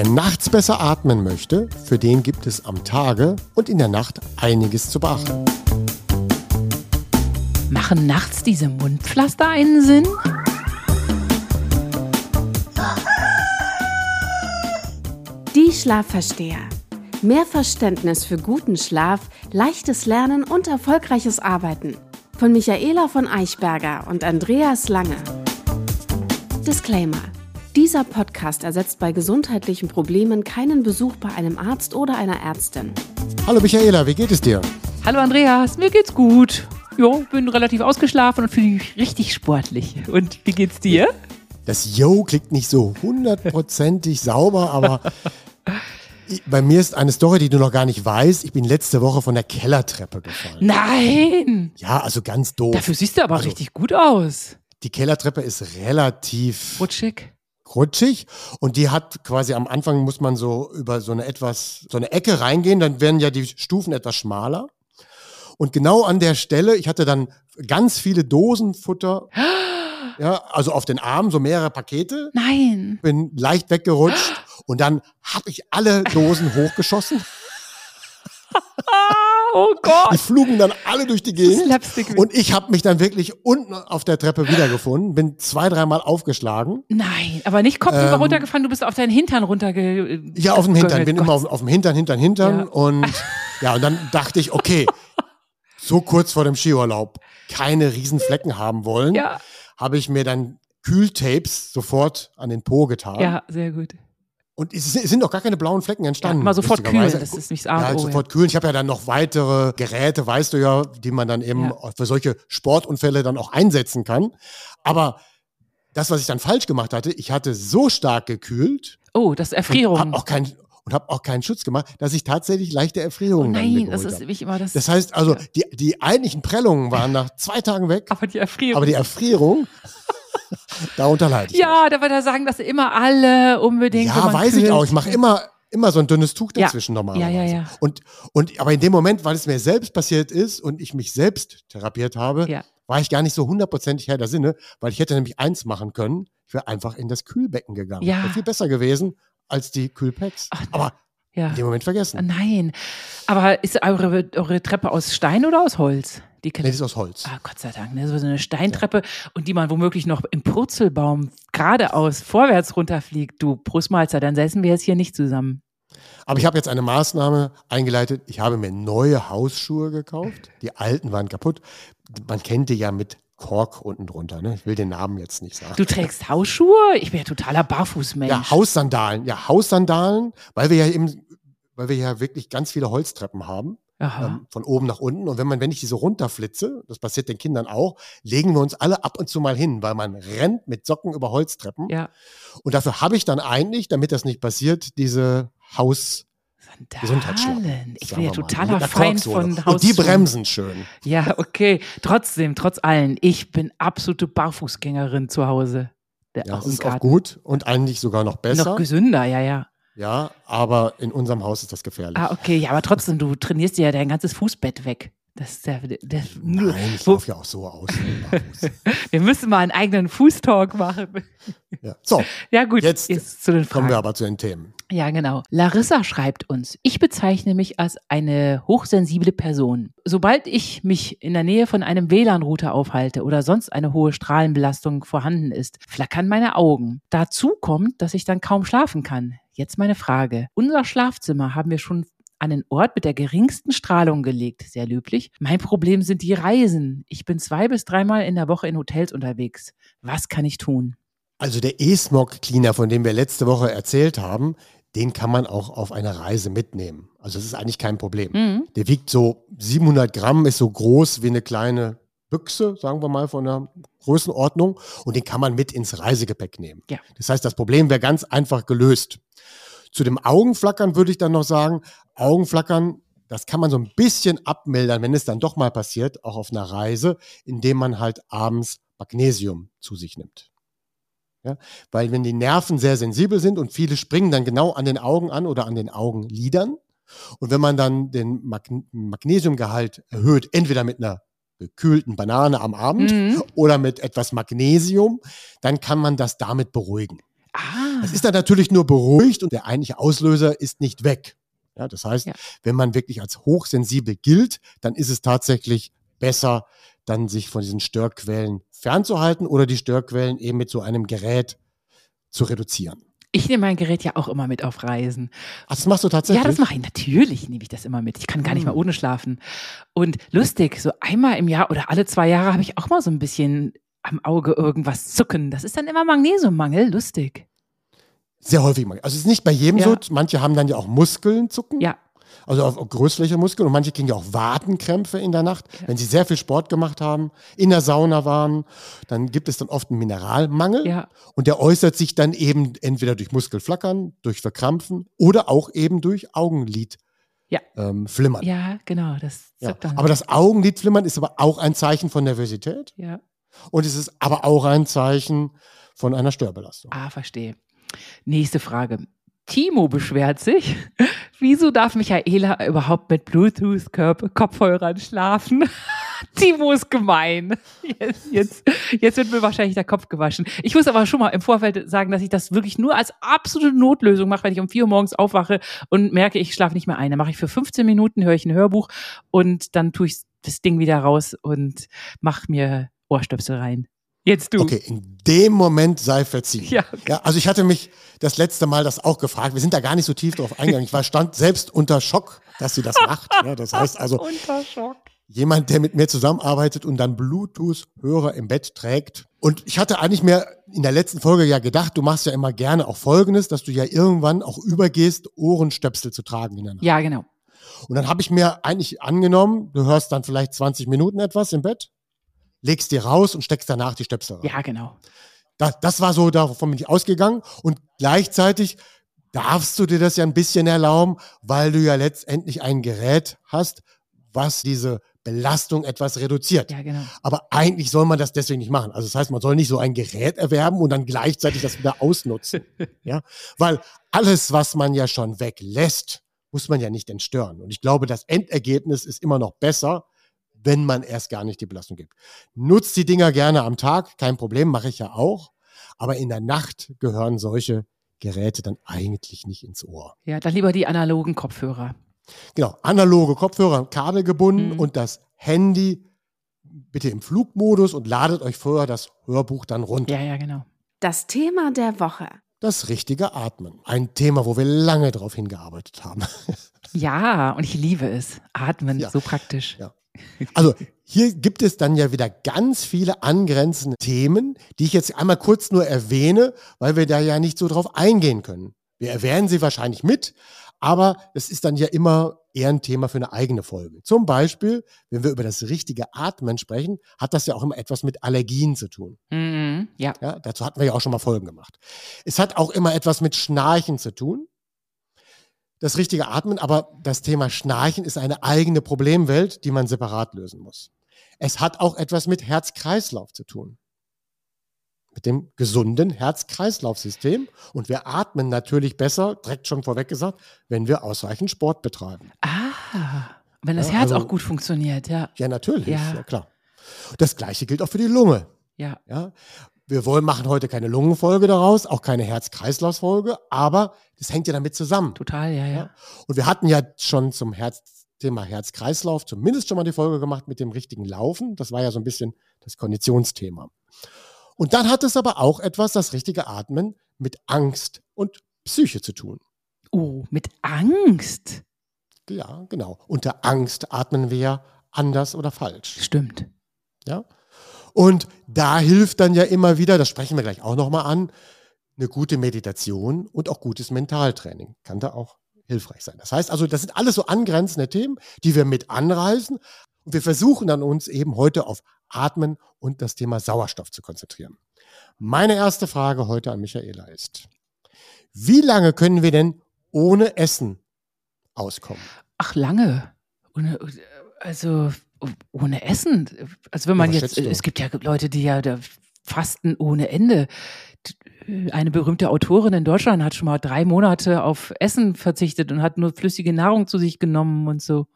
Wer nachts besser atmen möchte, für den gibt es am Tage und in der Nacht einiges zu beachten. Machen nachts diese Mundpflaster einen Sinn? Die Schlafversteher. Mehr Verständnis für guten Schlaf, leichtes Lernen und erfolgreiches Arbeiten. Von Michaela von Eichberger und Andreas Lange. Disclaimer. Dieser Podcast ersetzt bei gesundheitlichen Problemen keinen Besuch bei einem Arzt oder einer Ärztin. Hallo Michaela, wie geht es dir? Hallo Andreas, mir geht's gut. Jo, bin relativ ausgeschlafen und fühle mich richtig sportlich. Und wie geht's dir? Das Yo klingt nicht so hundertprozentig sauber, aber bei mir ist eine Story, die du noch gar nicht weißt. Ich bin letzte Woche von der Kellertreppe gefallen. Nein! Ja, also ganz doof. Dafür siehst du aber Also- richtig gut aus. Die Kellertreppe ist relativ Rutschig. Rutschig und die hat quasi am Anfang muss man so über so eine etwas, so eine Ecke reingehen, dann werden ja die Stufen etwas schmaler. Und genau an der Stelle, ich hatte dann ganz viele Dosenfutter, ja, also auf den Armen, so mehrere Pakete, Nein. bin leicht weggerutscht und dann habe ich alle Dosen hochgeschossen. Oh Gott. Die flogen dann alle durch die Gegend. Slapstick. Und ich habe mich dann wirklich unten auf der Treppe wiedergefunden, bin zwei, dreimal aufgeschlagen. Nein, aber nicht Kopf über Ähm, runtergefallen, du bist auf deinen Hintern runterge... Ja, auf dem Hintern, bin Gott. immer auf, auf dem Hintern, Hintern, Hintern. Ja. Und ja, und dann dachte ich, okay, so kurz vor dem Skiurlaub keine Riesenflecken haben wollen, Ja, habe ich mir dann Kühltapes sofort an den Po getan. ja, sehr gut. Und es sind auch gar keine blauen Flecken entstanden. Ja, mal sofort kühlen, das ist nicht das A und Ja, O, sofort kühlen. Ich habe ja dann noch weitere Geräte, weißt du ja, die man dann eben Ja. für solche Sportunfälle dann auch einsetzen kann. Aber das, was ich dann falsch gemacht hatte, ich hatte so stark gekühlt Oh, das und Erfrierung. habe auch, kein, und hab auch keinen Schutz gemacht, dass ich tatsächlich leichte oh Erfrierungen dann nein, das ist hab. wie ich immer das... Das heißt also, die, die eigentlichen Prellungen waren nach zwei Tagen weg, aber die Erfrierung... aber die Erfrierung, darunter leide ich. ja, da wird er sagen, dass immer alle unbedingt... Ja, weiß ich auch. Ich mache immer, immer so ein dünnes Tuch Ja. dazwischen normalerweise. Ja, ja, ja. Und, und, aber in dem Moment, weil es mir selbst passiert ist und ich mich selbst therapiert habe, Ja. war ich gar nicht so hundertprozentig Herr der Sinne, weil ich hätte nämlich eins machen können. Ich wäre einfach in das Kühlbecken gegangen. Ja. Wäre viel besser gewesen als die Kühlpacks. Ach, aber Ja. in dem Moment vergessen. Nein. Aber ist eure, eure Treppe aus Stein oder aus Holz? Die Nee, Keller. das ist aus Holz. Ah, Gott sei Dank. Ne? So eine Steintreppe und die man womöglich noch im Purzelbaum geradeaus vorwärts runterfliegt. Du Brustmalzer, dann säßen wir jetzt hier nicht zusammen. Aber ich habe jetzt eine Maßnahme eingeleitet. Ich habe mir neue Hausschuhe gekauft. Die alten waren kaputt. Man kennt die ja mit Kork unten drunter. Ne? Ich will den Namen jetzt nicht sagen. Du trägst Hausschuhe? Ich bin ja totaler Barfußmensch. Ja, Haussandalen. Ja, Haussandalen, weil wir ja eben, weil wir ja wirklich ganz viele Holztreppen haben. Ähm, von oben nach unten. Und wenn man, wenn ich die so runterflitze, das passiert den Kindern auch, legen wir uns alle ab und zu mal hin, weil man rennt mit Socken über Holztreppen. ja. Und dafür habe ich dann eigentlich, damit das nicht passiert, diese Haus Gesundheitsschlappen. Ich bin ja totaler Feind von Und die bremsen schön. Ja, okay. Trotzdem, trotz allem, ich bin absolute Barfußgängerin zu Hause. Der Ja, das ist auch gut und eigentlich sogar noch besser. Noch gesünder, ja, ja. Ja, aber in unserem Haus ist das gefährlich. Ah, okay, ja, aber trotzdem, du trainierst dir ja dein ganzes Fußbett weg. Das ist der, der, nur, Nein, ich wo, laufe ja auch so aus. wir müssen mal einen eigenen Fußtalk machen. ja. So, Ja, gut, Jetzt zu den kommen wir aber zu den Themen. Ja, genau. Larissa schreibt uns, ich bezeichne mich als eine hochsensible Person. Sobald ich mich in der Nähe von einem WLAN-Router aufhalte oder sonst eine hohe Strahlenbelastung vorhanden ist, flackern meine Augen. Dazu kommt, dass ich dann kaum schlafen kann. Jetzt meine Frage. Unser Schlafzimmer haben wir schon an den Ort mit der geringsten Strahlung gelegt. Sehr löblich. Mein Problem sind die Reisen. Ich bin zwei bis dreimal in der Woche in Hotels unterwegs. Was kann ich tun? Also der E-Smog-Cleaner, von dem wir letzte Woche erzählt haben, den kann man auch auf eine Reise mitnehmen. Also das ist eigentlich kein Problem. Mhm. Der wiegt so 700 Gramm, ist so groß wie eine kleine Büchse, sagen wir mal, von der Größenordnung. Und den kann man mit ins Reisegepäck nehmen. Ja. Das heißt, das Problem wäre ganz einfach gelöst. Zu dem Augenflackern würde ich dann noch sagen, Augenflackern, das kann man so ein bisschen abmildern, wenn es dann doch mal passiert, auch auf einer Reise, indem man halt abends Magnesium zu sich nimmt. Ja, weil wenn die Nerven sehr sensibel sind und viele springen dann genau an den Augen an oder an den Augenlidern. Und wenn man dann den Mag Magnesiumgehalt erhöht, entweder mit einer gekühlten Banane am Abend Mhm. oder mit etwas Magnesium, dann kann man das damit beruhigen. Ah. Es ist dann natürlich nur beruhigt und der eigentliche Auslöser ist nicht weg. Ja, das heißt, Ja. wenn man wirklich als hochsensibel gilt, dann ist es tatsächlich besser, dann sich von diesen Störquellen fernzuhalten oder die Störquellen eben mit so einem Gerät zu reduzieren. Ich nehme mein Gerät ja auch immer mit auf Reisen. Ach, das machst du tatsächlich? Ja, das mache ich. Natürlich nehme ich das immer mit. Ich kann gar nicht Hm. mehr ohne schlafen. Und lustig, so einmal im Jahr oder alle zwei Jahre habe ich auch mal so ein bisschen am Auge irgendwas zucken. Das ist dann immer Magnesiummangel. Lustig. Sehr häufig. mal. Also es ist nicht bei jedem Ja. so. Manche haben dann ja auch Muskeln zucken. Ja. Also auf, größflächige Muskeln. Und manche kriegen ja auch Wadenkrämpfe in der Nacht, wenn sie sehr viel Sport gemacht haben, in der Sauna waren. Dann gibt es dann oft einen Mineralmangel. Ja. Und der äußert sich dann eben entweder durch Muskelflackern, durch Verkrampfen oder auch eben durch Augenlid. Ja. Ähm, flimmern. Ja, genau. Das Ja. Aber das Augenlidflimmern ist aber auch ein Zeichen von Nervosität ja. und es ist aber auch ein Zeichen von einer Störbelastung. Ah, verstehe. Nächste Frage. Timo beschwert sich. Wieso darf Michaela überhaupt mit Bluetooth-Kopfhörern schlafen? Timo ist gemein. Jetzt, jetzt, jetzt wird mir wahrscheinlich der Kopf gewaschen. Ich muss aber schon mal im Vorfeld sagen, dass ich das wirklich nur als absolute Notlösung mache, wenn ich um vier Uhr morgens aufwache und merke, ich schlafe nicht mehr ein. Dann mache ich für 15 Minuten, höre ich ein Hörbuch und dann tue ich das Ding wieder raus und mache mir Ohrstöpsel rein. Jetzt du. Okay, in dem Moment sei verziehen. Ja, okay. Ja, also ich hatte mich das letzte Mal das auch gefragt. Wir sind da gar nicht so tief drauf eingegangen. Ich war stand selbst unter Schock, dass sie das macht. Ja, das heißt also, Unter Schock. jemand, der mit mir zusammenarbeitet und dann Bluetooth-Hörer im Bett trägt. Und ich hatte eigentlich mir in der letzten Folge ja gedacht, du machst ja immer gerne auch Folgendes, dass du ja irgendwann auch übergehst, Ohrenstöpsel zu tragen in der Nacht. Ja, genau. Und dann habe ich mir eigentlich angenommen, du hörst dann vielleicht 20 Minuten etwas im Bett, legst die raus und steckst danach die Stöpsel rein. Ja, genau. Das, das war so, davon bin ich ausgegangen. Und gleichzeitig darfst du dir das ja ein bisschen erlauben, weil du ja letztendlich ein Gerät hast, was diese Belastung etwas reduziert. Ja, genau. Aber eigentlich soll man das deswegen nicht machen. Also das heißt, man soll nicht so ein Gerät erwerben und dann gleichzeitig das wieder ausnutzen. ja, weil alles, was man ja schon weglässt, muss man ja nicht entstören. Und ich glaube, das Endergebnis ist immer noch besser, wenn man erst gar nicht die Belastung gibt. Nutzt die Dinger gerne am Tag, kein Problem, mache ich ja auch. Aber in der Nacht gehören solche Geräte dann eigentlich nicht ins Ohr. Ja, dann lieber die analogen Kopfhörer. Genau, analoge Kopfhörer, kabelgebunden Mhm. und das Handy bitte im Flugmodus und ladet euch vorher das Hörbuch dann runter. Ja, ja, genau. Das Thema der Woche. Das richtige Atmen. Ein Thema, wo wir lange drauf hingearbeitet haben. Ja, und ich liebe es. Atmen, Ja. so praktisch. Ja. Also hier gibt es dann ja wieder ganz viele angrenzende Themen, die ich jetzt einmal kurz nur erwähne, weil wir da ja nicht so drauf eingehen können. Wir erwähnen sie wahrscheinlich mit, aber es ist dann ja immer eher ein Thema für eine eigene Folge. Zum Beispiel, wenn wir über das richtige Atmen sprechen, hat das ja auch immer etwas mit Allergien zu tun. Mhm, ja. Ja, dazu hatten wir ja auch schon mal Folgen gemacht. Es hat auch immer etwas mit Schnarchen zu tun. Das richtige Atmen, aber das Thema Schnarchen ist eine eigene Problemwelt, die man separat lösen muss. Es hat auch etwas mit Herz-Kreislauf zu tun. Mit dem gesunden Herz-Kreislauf-System. Und wir atmen natürlich besser, direkt schon vorweg gesagt, wenn wir ausreichend Sport betreiben. Ah, wenn das Ja, Herz also- auch gut funktioniert, ja. Ja, natürlich, Ja. ja klar. Das gleiche gilt auch für die Lunge. Ja. Ja, wir wollen machen heute keine Lungenfolge daraus, auch keine Herz-Kreislauf-Folge, aber das hängt ja damit zusammen. Total, ja, ja. Und wir hatten ja schon zum Herz, Thema Herz-Kreislauf zumindest schon mal die Folge gemacht mit dem richtigen Laufen. Das war ja so ein bisschen das Konditionsthema. Und dann hat es aber auch etwas, das richtige Atmen, mit Angst und Psyche zu tun. Oh, mit Angst. Ja, genau. Unter Angst atmen wir ja anders oder falsch. Stimmt. Ja? Und da hilft dann ja immer wieder, das sprechen wir gleich auch nochmal an, eine gute Meditation und auch gutes Mentaltraining. Kann da auch hilfreich sein. Das heißt also, das sind alles so angrenzende Themen, die wir mit anreißen. Und wir versuchen dann uns eben heute auf Atmen und das Thema Sauerstoff zu konzentrieren. Meine erste Frage heute an Michaela ist, wie lange können wir denn ohne Essen auskommen? Ach, lange. Also ohne Essen. Also wenn man jetzt, du? es gibt ja Leute, die ja da fasten ohne Ende. Eine berühmte Autorin in Deutschland hat schon mal drei Monate auf Essen verzichtet und hat nur flüssige Nahrung zu sich genommen und so.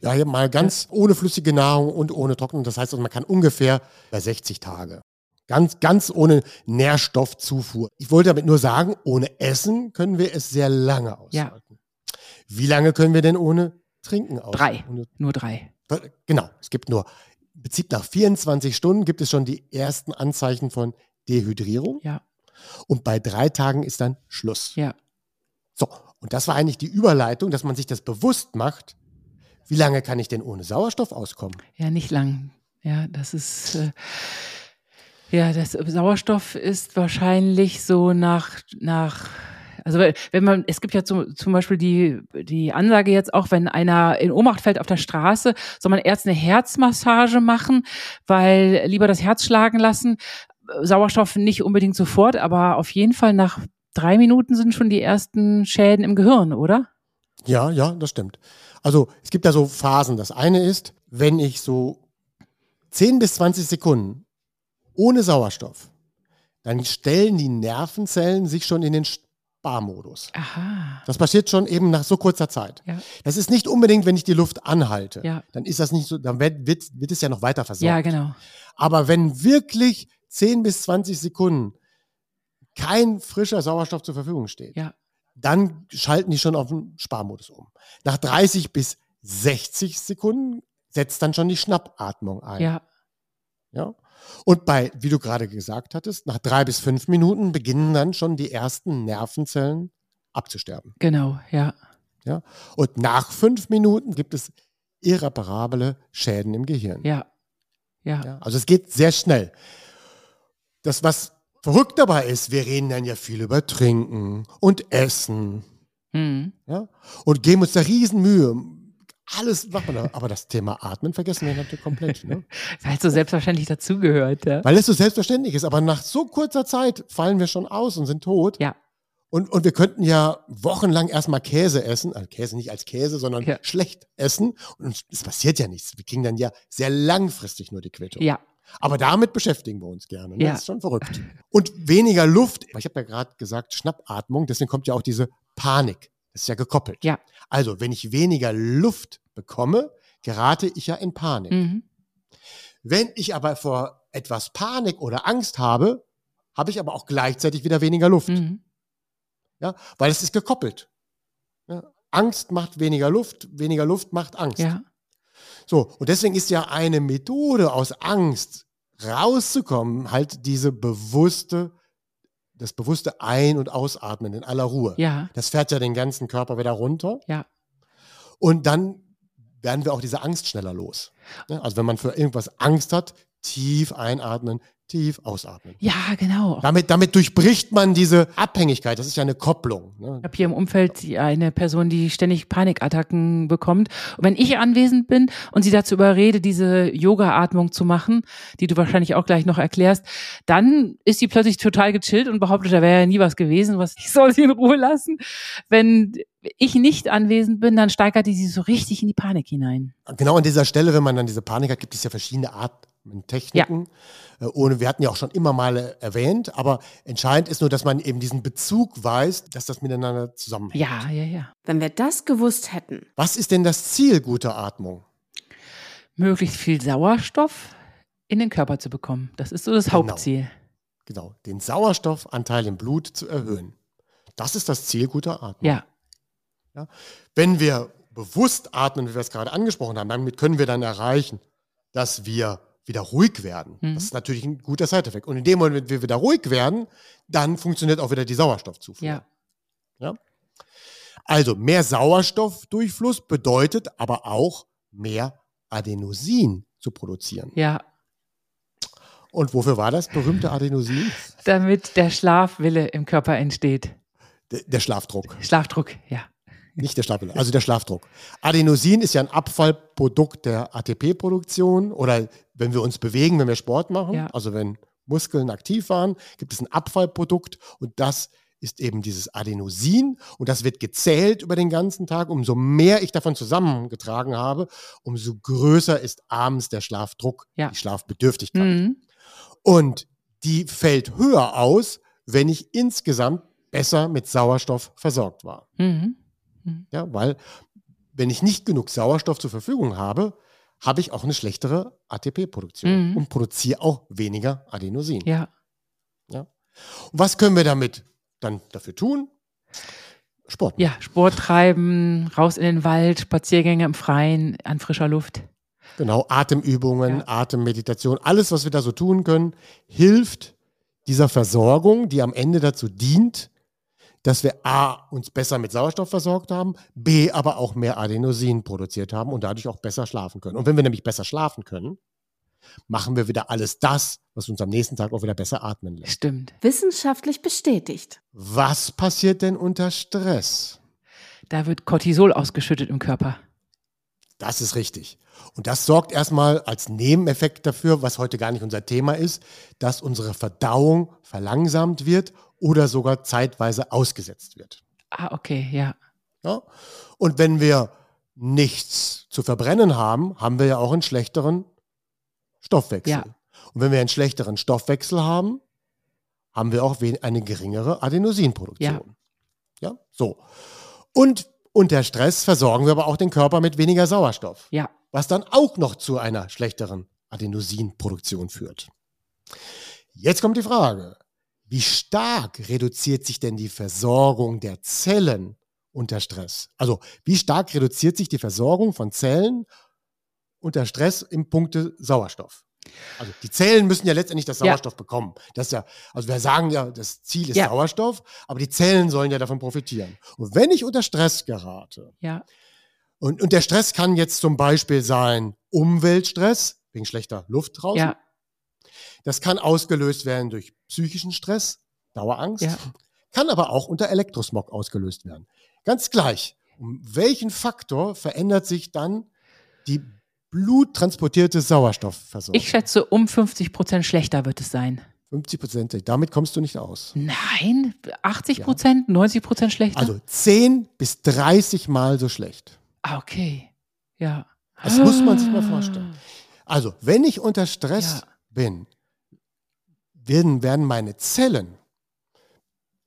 Ja, hier mal ganz ohne flüssige Nahrung und ohne Trocknen. Das heißt, also, man kann ungefähr bei 60 Tage. Ganz, ganz ohne Nährstoffzufuhr. Ich wollte damit nur sagen, ohne Essen können wir es sehr lange aushalten. Ja. Wie lange können wir denn ohne Trinken aushalten? Drei. Ohne nur drei. Genau. Es gibt nur, im Prinzip nach 24 Stunden gibt es schon die ersten Anzeichen von Dehydrierung. Ja. Und bei drei Tagen ist dann Schluss. Ja. So. Und das war eigentlich die Überleitung, dass man sich das bewusst macht. Wie lange kann ich denn ohne Sauerstoff auskommen? Ja, nicht lang. Ja, das ist, äh, ja, das Sauerstoff ist wahrscheinlich so nach, nach, also wenn man, es gibt ja zum, zum Beispiel die, die Ansage jetzt auch, wenn einer in Ohnmacht fällt auf der Straße, soll man erst eine Herzmassage machen, weil lieber das Herz schlagen lassen. Sauerstoff nicht unbedingt sofort, aber auf jeden Fall nach drei Minuten sind schon die ersten Schäden im Gehirn, oder? Ja, ja, das stimmt. Also es gibt da so Phasen. Das eine ist, wenn ich so 10 bis 20 Sekunden ohne Sauerstoff, dann stellen die Nervenzellen sich schon in den Sparmodus. Aha. Das passiert schon eben nach so kurzer Zeit. Ja. Das ist nicht unbedingt, wenn ich die Luft anhalte. Ja. Dann ist das nicht so, dann wird, wird, wird es ja noch weiter versorgt. Ja, genau. Aber wenn wirklich 10 bis 20 Sekunden kein frischer Sauerstoff zur Verfügung steht, ja. dann schalten die schon auf den Sparmodus um. Nach 30 bis 60 Sekunden setzt dann schon die Schnappatmung ein. Ja. Ja. Und bei, wie du gerade gesagt hattest, nach drei bis fünf Minuten beginnen dann schon die ersten Nervenzellen abzusterben. Genau, ja. Ja. Und nach fünf Minuten gibt es irreparable Schäden im Gehirn. Ja. Ja. ja. Also es geht sehr schnell. Das, was verrückt dabei ist, wir reden dann ja viel über Trinken und Essen. Mhm. Ja? Und geben uns da riesen Mühe alles macht man da. Aber das Thema Atmen vergessen wir natürlich komplett. Ne? Weil es so selbstverständlich dazugehört. Ja. Weil es so selbstverständlich ist. Aber nach so kurzer Zeit fallen wir schon aus und sind tot. Ja. Und, und wir könnten ja wochenlang erstmal Käse essen, also Käse nicht als Käse, sondern ja. schlecht essen. Und es passiert ja nichts. Wir kriegen dann ja sehr langfristig nur die Quittung. Ja. Aber damit beschäftigen wir uns gerne. Ne? Ja. Das ist schon verrückt. Und weniger Luft. Ich habe ja gerade gesagt, Schnappatmung, deswegen kommt ja auch diese Panik. Ist ja gekoppelt. Ja. Also, wenn ich weniger Luft bekomme, gerate ich ja in Panik. Mhm. Wenn ich aber vor etwas Panik oder Angst habe, habe ich aber auch gleichzeitig wieder weniger Luft. Mhm. Ja, weil es ist gekoppelt. Ja, Angst macht weniger Luft, weniger Luft macht Angst. Ja. So, und deswegen ist ja eine Methode aus Angst rauszukommen, halt diese bewusste das bewusste Ein- und Ausatmen in aller Ruhe. Ja. Das fährt ja den ganzen Körper wieder runter. Ja. Und dann werden wir auch diese Angst schneller los. Also wenn man für irgendwas Angst hat, tief einatmen, tief ausatmen. Ja, genau. Damit, damit durchbricht man diese Abhängigkeit. Das ist ja eine Kopplung. Ne? Ich habe hier im Umfeld eine Person, die ständig Panikattacken bekommt. Und wenn ich anwesend bin und sie dazu überrede, diese Yoga-Atmung zu machen, die du wahrscheinlich auch gleich noch erklärst, dann ist sie plötzlich total gechillt und behauptet, da wäre ja nie was gewesen, was ich soll sie in Ruhe lassen. Wenn ich nicht anwesend bin, dann steigert die sie so richtig in die Panik hinein. Genau an dieser Stelle, wenn man dann diese Panik hat, gibt es ja verschiedene Atmentechniken. Ja. Äh, ohne, wir hatten ja auch schon immer mal erwähnt, aber entscheidend ist nur, dass man eben diesen Bezug weiß, dass das miteinander zusammenhängt. Ja, ja, ja. Wenn wir das gewusst hätten. Was ist denn das Ziel guter Atmung? Möglichst viel Sauerstoff in den Körper zu bekommen. Das ist so das genau. Hauptziel. Genau, den Sauerstoffanteil im Blut zu erhöhen. Das ist das Ziel guter Atmung. Ja. ja. Wenn wir bewusst atmen, wie wir es gerade angesprochen haben, damit können wir dann erreichen, dass wir wieder ruhig werden. Mhm. Das ist natürlich ein guter Side-Effekt. Und in dem Moment, wenn wir wieder ruhig werden, dann funktioniert auch wieder die Sauerstoffzufuhr. Ja. ja? Also mehr Sauerstoffdurchfluss bedeutet aber auch mehr Adenosin zu produzieren. Ja. Und wofür war das berühmte Adenosin? Damit der Schlafwille im Körper entsteht. Der, der Schlafdruck. Schlafdruck, ja. Nicht der Schlafwille, also der Schlafdruck. Adenosin ist ja ein Abfallprodukt der ATP-Produktion oder wenn wir uns bewegen, wenn wir Sport machen, ja. also wenn Muskeln aktiv waren, gibt es ein Abfallprodukt und das ist eben dieses Adenosin und das wird gezählt über den ganzen Tag. Umso mehr ich davon zusammengetragen habe, umso größer ist abends der Schlafdruck, ja. die Schlafbedürftigkeit. Mhm. Und die fällt höher aus, wenn ich insgesamt besser mit Sauerstoff versorgt war. Mhm. Ja, weil wenn ich nicht genug Sauerstoff zur Verfügung habe, habe ich auch eine schlechtere ATP-Produktion Mhm. und produziere auch weniger Adenosin. Ja. Und was können wir damit dann dafür tun? Sport. Ja, Sport treiben, raus in den Wald, Spaziergänge im Freien, an frischer Luft. Genau, Atemübungen, Ja. Atemmeditation, alles, was wir da so tun können, hilft dieser Versorgung, die am Ende dazu dient, dass wir A, uns besser mit Sauerstoff versorgt haben, B, aber auch mehr Adenosin produziert haben und dadurch auch besser schlafen können. Und wenn wir nämlich besser schlafen können, machen wir wieder alles das, was uns am nächsten Tag auch wieder besser atmen lässt. Stimmt. Wissenschaftlich bestätigt. Was passiert denn unter Stress? Da wird Cortisol ausgeschüttet im Körper. Das ist richtig. Und das sorgt erstmal als Nebeneffekt dafür, was heute gar nicht unser Thema ist, dass unsere Verdauung verlangsamt wird oder sogar zeitweise ausgesetzt wird. Ah, okay, ja. Ja? Und wenn wir nichts zu verbrennen haben, haben wir ja auch einen schlechteren Stoffwechsel. Ja. Und wenn wir einen schlechteren Stoffwechsel haben, haben wir auch eine geringere Adenosinproduktion. Ja. so. Und unter Stress versorgen wir aber auch den Körper mit weniger Sauerstoff Ja. was dann auch noch zu einer schlechteren Adenosinproduktion führt. Jetzt kommt die Frage, wie stark reduziert sich denn die Versorgung der Zellen unter Stress? Also wie stark reduziert sich die Versorgung von Zellen unter Stress im Punkte Sauerstoff? Also die Zellen müssen ja letztendlich das Ja. Sauerstoff bekommen. Das ist ja, also wir sagen ja, das Ziel ist Ja. Sauerstoff, aber die Zellen sollen ja davon profitieren. Und wenn ich unter Stress gerate, Ja. und, und der Stress kann jetzt zum Beispiel sein Umweltstress, wegen schlechter Luft draußen. Ja. Das kann ausgelöst werden durch psychischen Stress, Dauerangst. Ja. Kann aber auch unter Elektrosmog ausgelöst werden. Ganz gleich, um welchen Faktor verändert sich dann die bluttransportierte Sauerstoffversorgung? Ich schätze, um 50 Prozent schlechter wird es sein. 50 Prozent, damit kommst du nicht aus. Nein, 80 Prozent, 90 Prozent schlechter? Also 10 bis 30 Mal so schlecht. ah, okay. Ja. Das muss man sich mal vorstellen. Also, wenn ich unter Stress Ja. bin, werden, werden meine Zellen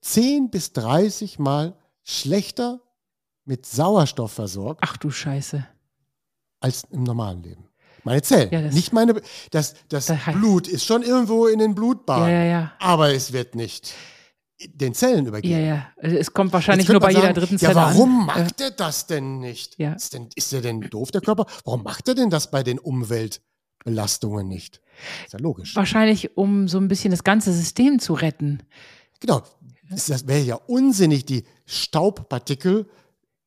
10 bis 30 Mal schlechter mit Sauerstoff versorgt Ach du Scheiße. als im normalen Leben. Meine Zellen, Ja, das- nicht meine. Das, das Das heißt- Blut ist schon irgendwo in den Ja, Blutbahnen, ja, ja. aber es wird nicht den Zellen übergeben. Ja, ja. Also Es kommt wahrscheinlich nur bei man jeder sagen, dritten Ja, Zelle warum an. macht er das denn nicht? Ja. Ist, denn, ist der denn doof, der Körper? Warum macht er denn das bei den Umweltbelastungen nicht? Ist ja logisch. Wahrscheinlich, um so ein bisschen das ganze System zu retten. Genau. Das das wäre ja unsinnig, die Staubpartikel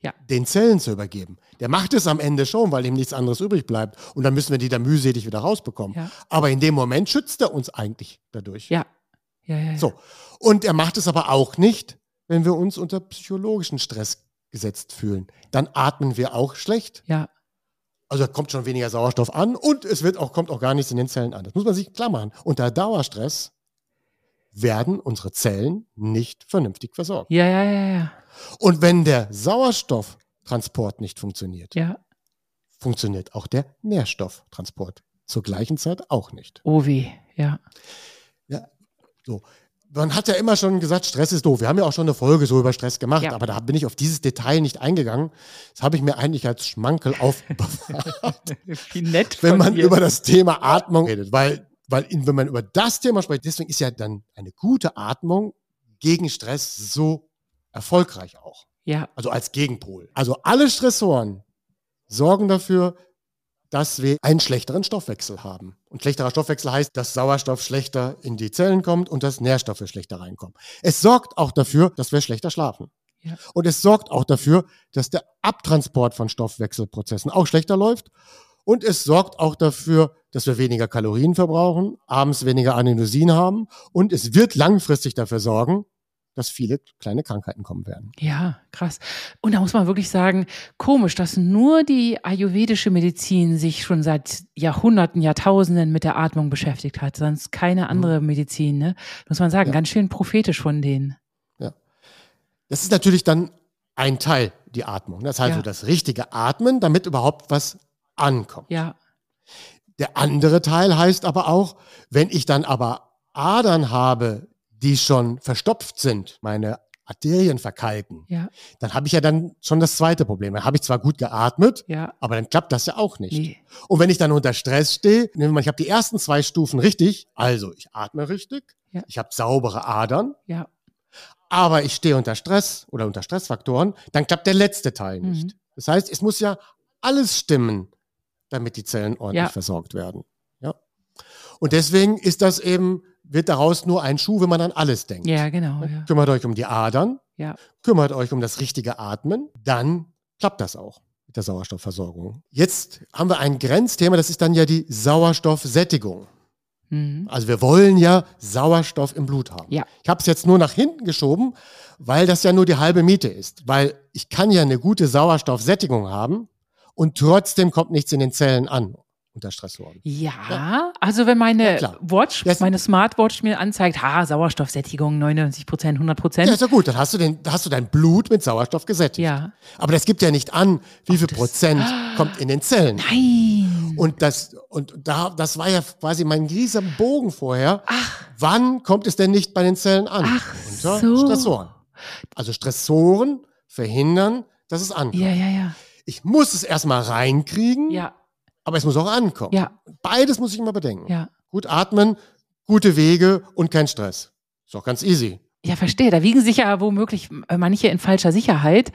Ja. den Zellen zu übergeben. Der macht es am Ende schon, weil ihm nichts anderes übrig bleibt. Und dann müssen wir die da mühselig wieder rausbekommen. Ja. Aber in dem Moment schützt er uns eigentlich dadurch. Ja. Ja, ja, ja. So. Und er macht es aber auch nicht, wenn wir uns unter psychologischen Stress gesetzt fühlen. Dann atmen wir auch schlecht. Ja. Also da kommt schon weniger Sauerstoff an und es wird auch, kommt auch gar nichts in den Zellen an. Das muss man sich klar machen. Unter Dauerstress werden unsere Zellen nicht vernünftig versorgt. Ja, ja, ja, ja. Und wenn der Sauerstofftransport nicht funktioniert, Ja. funktioniert auch der Nährstofftransport zur gleichen Zeit auch nicht. Oh weh. Ja. Ja, so. Man hat ja immer schon gesagt, Stress ist doof. Wir haben ja auch schon eine Folge so über Stress gemacht, Ja. aber da bin ich auf dieses Detail nicht eingegangen. Das habe ich mir eigentlich als Schmankel aufbewahrt. Wie nett. wenn man dir. über das Thema Atmung redet. Weil, weil in, wenn man über das Thema spricht, deswegen ist ja dann eine gute Atmung gegen Stress so erfolgreich auch. Ja. Also als Gegenpol. Also alle Stressoren sorgen dafür, dass wir einen schlechteren Stoffwechsel haben. Und schlechterer Stoffwechsel heißt, dass Sauerstoff schlechter in die Zellen kommt und dass Nährstoffe schlechter reinkommen. Es sorgt auch dafür, dass wir schlechter schlafen. Ja. Und es sorgt auch dafür, dass der Abtransport von Stoffwechselprozessen auch schlechter läuft. Und es sorgt auch dafür, dass wir weniger Kalorien verbrauchen, abends weniger Adenosin haben. Und es wird langfristig dafür sorgen, dass viele kleine Krankheiten kommen werden. Ja, krass. Und da muss man wirklich sagen, komisch, dass nur die ayurvedische Medizin sich schon seit Jahrhunderten, Jahrtausenden mit der Atmung beschäftigt hat, sonst keine andere Medizin, ne? Muss man sagen, Ja. ganz schön prophetisch von denen. Das ist natürlich dann ein Teil, die Atmung. Das heißt Ja. also das richtige Atmen, damit überhaupt was ankommt. Ja, Der andere Teil heißt aber auch, wenn ich dann aber Adern habe, die schon verstopft sind, meine Arterien verkalken, Ja, dann habe ich ja dann schon das zweite Problem. Dann habe ich zwar gut geatmet, ja. aber dann klappt das ja auch nicht. Nee. Und wenn ich dann unter Stress stehe, nehmen wir mal, ich habe die ersten zwei Stufen richtig, also ich atme richtig, Ja. ich habe saubere Adern, Ja. aber ich stehe unter Stress oder unter Stressfaktoren, dann klappt der letzte Teil nicht. Mhm. Das heißt, es muss ja alles stimmen, damit die Zellen ordentlich versorgt werden. Ja. Und deswegen ist das eben, wird daraus nur ein Schuh, wenn man an alles denkt. Ja, genau. Ja. Kümmert euch um die Adern, Ja. kümmert euch um das richtige Atmen, dann klappt das auch mit der Sauerstoffversorgung. Jetzt haben wir ein Grenzthema, das ist dann ja die Sauerstoffsättigung. Mhm. Also wir wollen ja Sauerstoff im Blut haben. Ja. Ich habe es jetzt nur nach hinten geschoben, weil das ja nur die halbe Miete ist. Weil ich kann ja eine gute Sauerstoffsättigung haben und trotzdem kommt nichts in den Zellen an unter Stressoren. Ja, also wenn meine Ja. Watch, Das- meine Smartwatch mir anzeigt, ha, Sauerstoffsättigung 99 Prozent, 100 Ja, Prozent. ist ja gut, dann hast du, den, hast du dein Blut mit Sauerstoff gesättigt. Ja. Aber das gibt ja nicht an, wie viel das- Prozent kommt in den Zellen. Nein. Und das, und da, das war ja quasi mein rieser Bogen vorher. Ach, Wann kommt es denn nicht bei den Zellen an? Ach Unter so. Stressoren. Also Stressoren verhindern, dass es ankommt. ja, ja, ja. Ich muss es erstmal reinkriegen, Ja, aber es muss auch ankommen. ja, Beides muss ich immer bedenken. ja. Gut atmen, gute Wege und kein Stress. Ist doch ganz easy. Ja, verstehe. Da wiegen sich ja womöglich manche in falscher Sicherheit,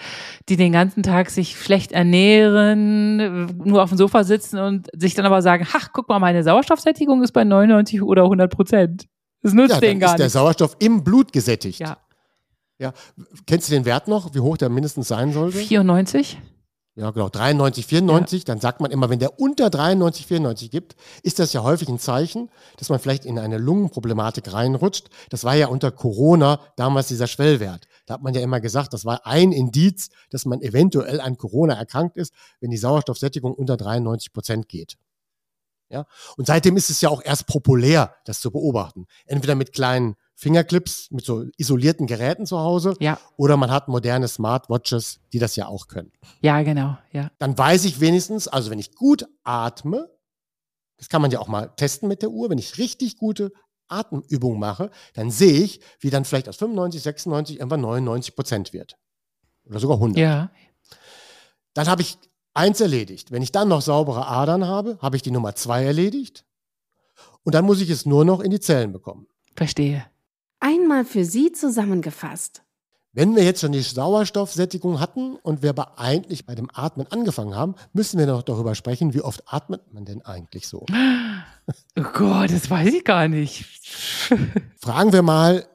die den ganzen Tag sich schlecht ernähren, nur auf dem Sofa sitzen und sich dann aber sagen, ach, guck mal, meine Sauerstoffsättigung ist bei 99 oder 100 Prozent. Das nutzt Ja, denen dann gar ist der. Sauerstoff im Blut gesättigt. Ja, Ja. Kennst du den Wert noch, wie hoch der mindestens sein sollte? 94? Ja, genau. 93, 94. Dann sagt man immer, wenn der unter 93, 94 gibt, ist das ja häufig ein Zeichen, dass man vielleicht in eine Lungenproblematik reinrutscht. Das war ja unter Corona damals dieser Schwellwert. Da hat man ja immer gesagt, das war ein Indiz, dass man eventuell an Corona erkrankt ist, wenn die Sauerstoffsättigung unter 93 Prozent geht. Ja. Und seitdem ist es ja auch erst populär, das zu beobachten. Entweder mit kleinen Fingerclips, mit so isolierten Geräten zu Hause, Ja, oder man hat moderne Smartwatches, die das ja auch können ja, genau, ja. dann weiß ich wenigstens, also wenn ich gut atme, das kann man ja auch mal testen mit der Uhr, wenn ich richtig gute Atemübungen mache, dann sehe ich, wie dann vielleicht aus 95, 96 irgendwann 99 Prozent wird. Oder sogar 100. Ja, Dann habe ich eins erledigt. Wenn ich dann noch saubere Adern habe, habe ich die Nummer zwei erledigt. Und dann muss ich es nur noch in die Zellen bekommen. verstehe. Einmal für Sie zusammengefasst. Wenn wir jetzt schon die Sauerstoffsättigung hatten und wir aber eigentlich bei dem Atmen angefangen haben, müssen wir noch darüber sprechen, wie oft atmet man denn eigentlich so? Oh Gott, das weiß ich gar nicht. Fragen wir mal,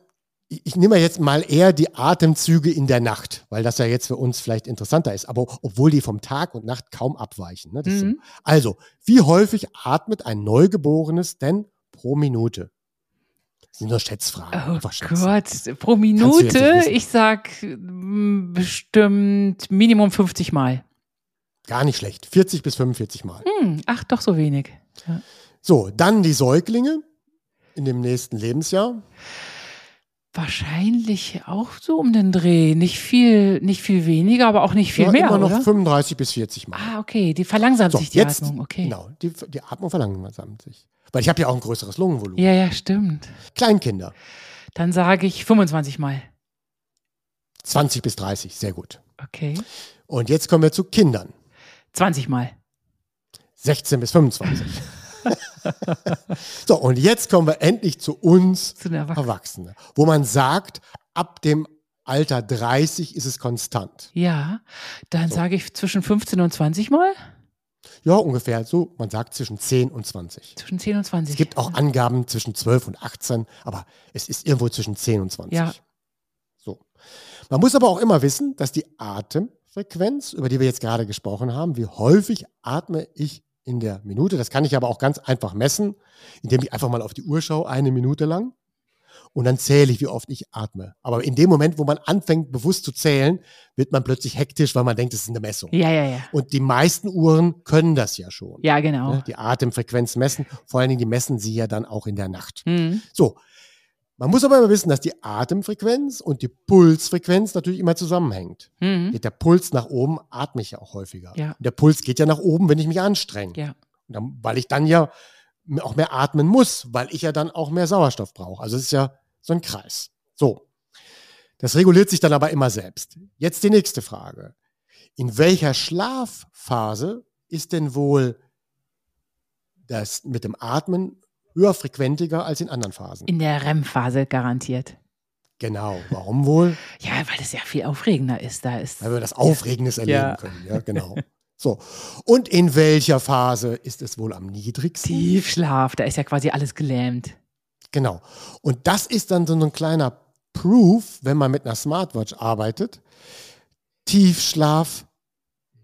ich nehme jetzt mal eher die Atemzüge in der Nacht, weil das ja jetzt für uns vielleicht interessanter ist, aber obwohl die vom Tag und Nacht kaum abweichen. Ne? Ist so. Mhm. Also, wie häufig atmet ein Neugeborenes denn pro Minute? Das sind nur Schätzfragen. Oh schätzen. Gott, pro Minute, ich sag mm, bestimmt Minimum 50 Mal. Gar nicht schlecht. 40 bis 45 Mal. Hm, ach, doch so wenig. Ja. So, dann die Säuglinge in dem nächsten Lebensjahr. Wahrscheinlich auch so um den Dreh. Nicht viel, nicht viel weniger, aber auch nicht viel ja, mehr, immer noch oder? 35 bis 40 Mal. Ah, okay. Die verlangsamt So, sich die jetzt, Atmung. Okay. Genau, die, die Atmung verlangsamt sich. Weil ich habe ja auch ein größeres Lungenvolumen. Ja, ja, stimmt. Kleinkinder, Dann sage ich 25 Mal. 20 bis 30, sehr gut. Okay. Und jetzt kommen wir zu Kindern, 20 Mal. 16 bis 25. so, und jetzt kommen wir endlich zu uns Zu Erwachsenen. Erwachsenen, wo man sagt, ab dem Alter 30 ist es konstant. Ja, dann sage ich zwischen 15 und 20 Mal. Ja, ungefähr so, man sagt zwischen 10 und 20. Zwischen 10 und 20. Es gibt auch Angaben zwischen 12 und 18, aber es ist irgendwo zwischen 10 und 20. Ja. So. Man muss aber auch immer wissen, dass die Atemfrequenz, über die wir jetzt gerade gesprochen haben, wie häufig atme ich in der Minute, das kann ich aber auch ganz einfach messen, indem ich einfach mal auf die Uhr schaue, eine Minute lang. Und dann zähle ich, wie oft ich atme. Aber in dem Moment, wo man anfängt, bewusst zu zählen, wird man plötzlich hektisch, weil man denkt, es ist eine Messung. Ja, ja, ja. Und die meisten Uhren können das ja schon. Ja, genau. Ne, die Atemfrequenz messen. Vor allen Dingen, die messen sie ja dann auch in der Nacht. Hm. So. Man muss aber immer wissen, dass die Atemfrequenz und die Pulsfrequenz natürlich immer zusammenhängt. Hm. Geht der Puls nach oben, atme ich ja auch häufiger. Ja. Und der Puls geht ja nach oben, wenn ich mich anstrenge. Ja. Dann, weil ich dann ja auch mehr atmen muss, weil ich ja dann auch mehr Sauerstoff brauche. Also es ist ja so ein Kreis. So. Das reguliert sich dann aber immer selbst. Jetzt die nächste Frage. In welcher Schlafphase ist denn wohl das mit dem Atmen höher frequentiger als in anderen Phasen? In der REM-Phase garantiert. Genau. Warum wohl? Ja, weil es ja viel aufregender ist. Da ist Weil wir das Aufregendes erleben Ja. können. Ja, genau. So. Und in welcher Phase ist es wohl am niedrigsten? Tiefschlaf, da ist ja quasi alles gelähmt. Genau. Und das ist dann so ein kleiner Proof, wenn man mit einer Smartwatch arbeitet. Tiefschlaf,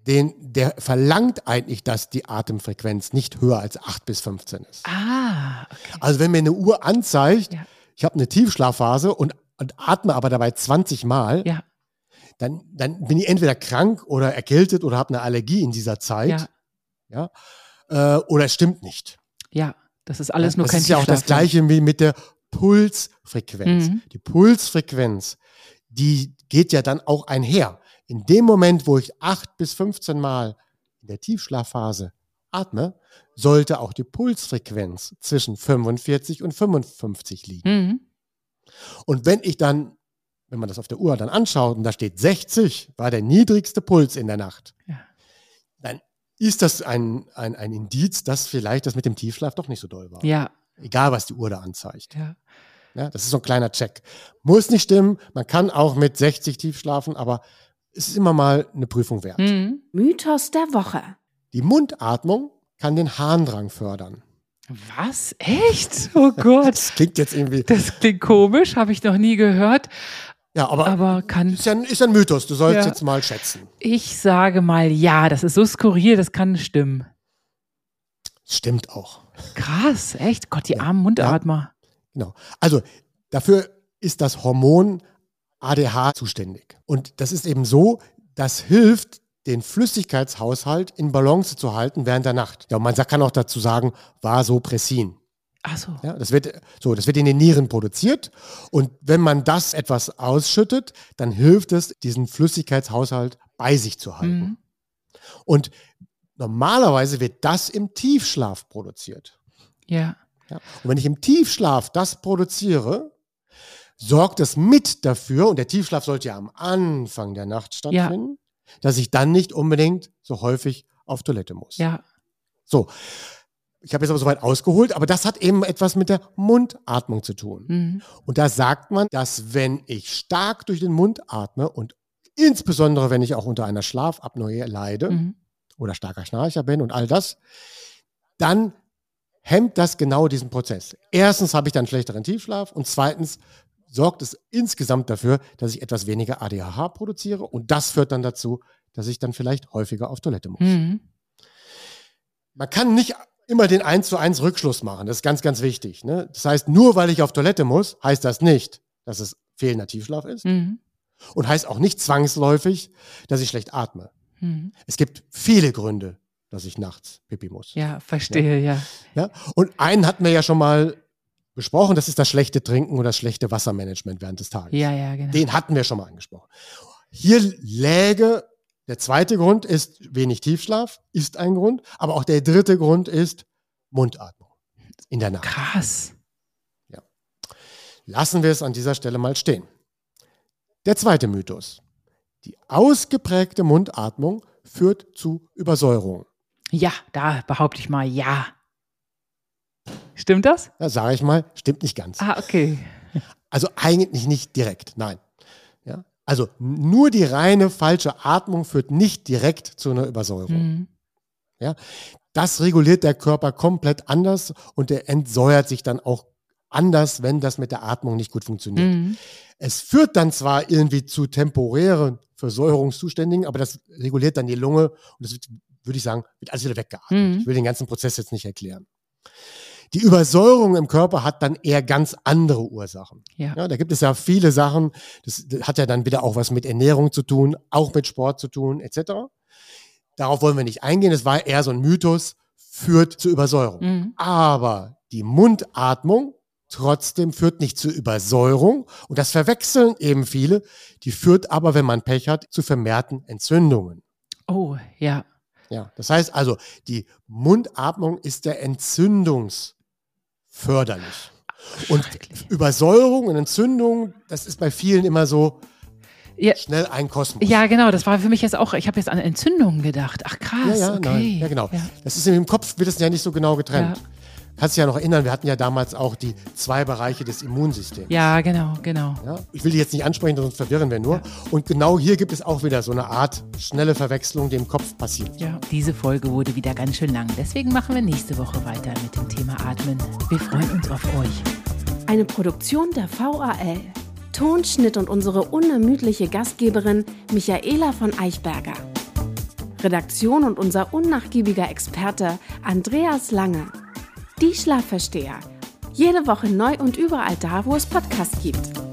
den, der verlangt eigentlich, dass die Atemfrequenz nicht höher als 8 bis 15 ist. Ah, okay. Also wenn mir eine Uhr anzeigt, Ja. ich habe eine Tiefschlafphase und, und atme aber dabei 20 Mal, Ja, dann, dann bin ich entweder krank oder erkältet oder habe eine Allergie in dieser Zeit. ja, Ja? Äh, oder es stimmt nicht. ja. Das ist alles nur das kein ist ja auch das gleiche wie mit der Pulsfrequenz. Mhm. Die Pulsfrequenz, die geht ja dann auch einher. In dem Moment, wo ich 8 bis 15 Mal in der Tiefschlafphase atme, sollte auch die Pulsfrequenz zwischen 45 und 55 liegen. Mhm. Und wenn ich dann, wenn man das auf der Uhr dann anschaut und da steht 60, war der niedrigste Puls in der Nacht, Ja. Ist das ein, ein, ein Indiz, dass vielleicht das mit dem Tiefschlaf doch nicht so doll war. Ja, Egal, was die Uhr da anzeigt. ja. Ja, das ist so ein kleiner Check. Muss nicht stimmen, man kann auch mit 60 tief schlafen, aber es ist immer mal eine Prüfung wert. Mhm. Mythos der Woche. Die Mundatmung kann den Harndrang fördern. Was? Echt? Oh Gott. Das klingt jetzt irgendwie, Das klingt komisch, habe ich noch nie gehört. Ja, aber, Aber kann. ist, ja, ein- ist ja ein Mythos, du sollst Ja. jetzt mal schätzen. Ich sage mal ja, das ist so skurril, das kann stimmen. Stimmt auch. Krass, echt? Gott, die Ja. armen Mundatmer. Genau. Also dafür ist das Hormon ADH zuständig. Und das ist eben so, das hilft, den Flüssigkeitshaushalt in Balance zu halten während der Nacht. Ja, und man kann auch dazu sagen, Vasopressin. Ach so. Ja, das wird, so, das wird in den Nieren produziert. Und wenn man das etwas ausschüttet, dann hilft es, diesen Flüssigkeitshaushalt bei sich zu halten. Mhm. Und normalerweise wird das im Tiefschlaf produziert. Ja. Ja. Und wenn ich im Tiefschlaf das produziere, sorgt es mit dafür, und der Tiefschlaf sollte ja am Anfang der Nacht stattfinden, dass ich dann nicht unbedingt so häufig auf Toilette muss. Ja. So. Ich habe jetzt aber soweit ausgeholt, aber das hat eben etwas mit der Mundatmung zu tun. Mhm. Und da sagt man, dass wenn ich stark durch den Mund atme und insbesondere wenn ich auch unter einer Schlafapnoe leide Mhm. oder starker Schnarcher bin und all das, dann hemmt das genau diesen Prozess. Erstens habe ich dann schlechteren Tiefschlaf und zweitens sorgt es insgesamt dafür, dass ich etwas weniger ADHH produziere und das führt dann dazu, dass ich dann vielleicht häufiger auf Toilette muss. Mhm. Man kann nicht immer den 1 zu 1 Rückschluss machen. Das ist ganz, ganz wichtig. Ne? Das heißt, nur weil ich auf Toilette muss, heißt das nicht, dass es fehlender Tiefschlaf ist Mhm. und heißt auch nicht zwangsläufig, dass ich schlecht atme. Mhm. Es gibt viele Gründe, dass ich nachts pipi muss. Ja, verstehe, ja. Ja? Und einen hatten wir ja schon mal besprochen, das ist das schlechte Trinken oder das schlechte Wassermanagement während des Tages. Ja, ja, genau. Den hatten wir schon mal angesprochen. Hier läge, der zweite Grund ist wenig Tiefschlaf, ist ein Grund, aber auch der dritte Grund ist Mundatmung in der Nacht. Krass. Lassen wir es an dieser Stelle mal stehen. Der zweite Mythos. Die ausgeprägte Mundatmung führt zu Übersäuerung. Ja, da behaupte ich mal ja. Stimmt das? Da sage ich mal, stimmt nicht ganz. Ah, okay. Also eigentlich nicht direkt, nein. Ja? Also nur die reine falsche Atmung führt nicht direkt zu einer Übersäuerung. Mhm. Das reguliert der Körper komplett anders und der entsäuert sich dann auch anders, wenn das mit der Atmung nicht gut funktioniert. Mhm. Es führt dann zwar irgendwie zu temporären Versäuerungszuständen, aber das reguliert dann die Lunge und das wird, würde ich sagen, wird alles wieder weggeatmet. Mhm. Ich will den ganzen Prozess jetzt nicht erklären. Die Übersäuerung im Körper hat dann eher ganz andere Ursachen. Ja. Ja, da gibt es ja viele Sachen. Das, das hat ja dann wieder auch was mit Ernährung zu tun, auch mit Sport zu tun, etc. Darauf wollen wir nicht eingehen. Es war eher so ein Mythos, führt zu Übersäuerung. Mhm. Aber die Mundatmung trotzdem führt nicht zur Übersäuerung. Und das verwechseln eben viele. Die führt aber, wenn man Pech hat, zu vermehrten Entzündungen. Oh, ja. Ja, das heißt also, die Mundatmung ist der entzündungsförderlich. Und Übersäuerung und Entzündung, das ist bei vielen immer so Ja. schnell ein Kosmos. Ja, genau, das war für mich jetzt auch, ich habe jetzt an Entzündungen gedacht. Ach krass, ja, ja, okay. nein. ja genau. Ja. Das ist im Kopf, wird es ja nicht so genau getrennt. Ja. Kannst dich ja noch erinnern, wir hatten ja damals auch die zwei Bereiche des Immunsystems. Ja, genau, genau. Ja, ich will die jetzt nicht ansprechen, sonst verwirren wir nur. Und genau hier gibt es auch wieder so eine Art schnelle Verwechslung, die im Kopf passiert. Ja, diese Folge wurde wieder ganz schön lang. Deswegen machen wir nächste Woche weiter mit dem Thema Atmen. Wir freuen uns auf euch. Eine Produktion der VAL. Tonschnitt und unsere unermüdliche Gastgeberin Michaela von Eichberger. Redaktion und unser unnachgiebiger Experte Andreas Lange. Die Schlafversteher. Jede Woche neu und überall da, wo es Podcasts gibt.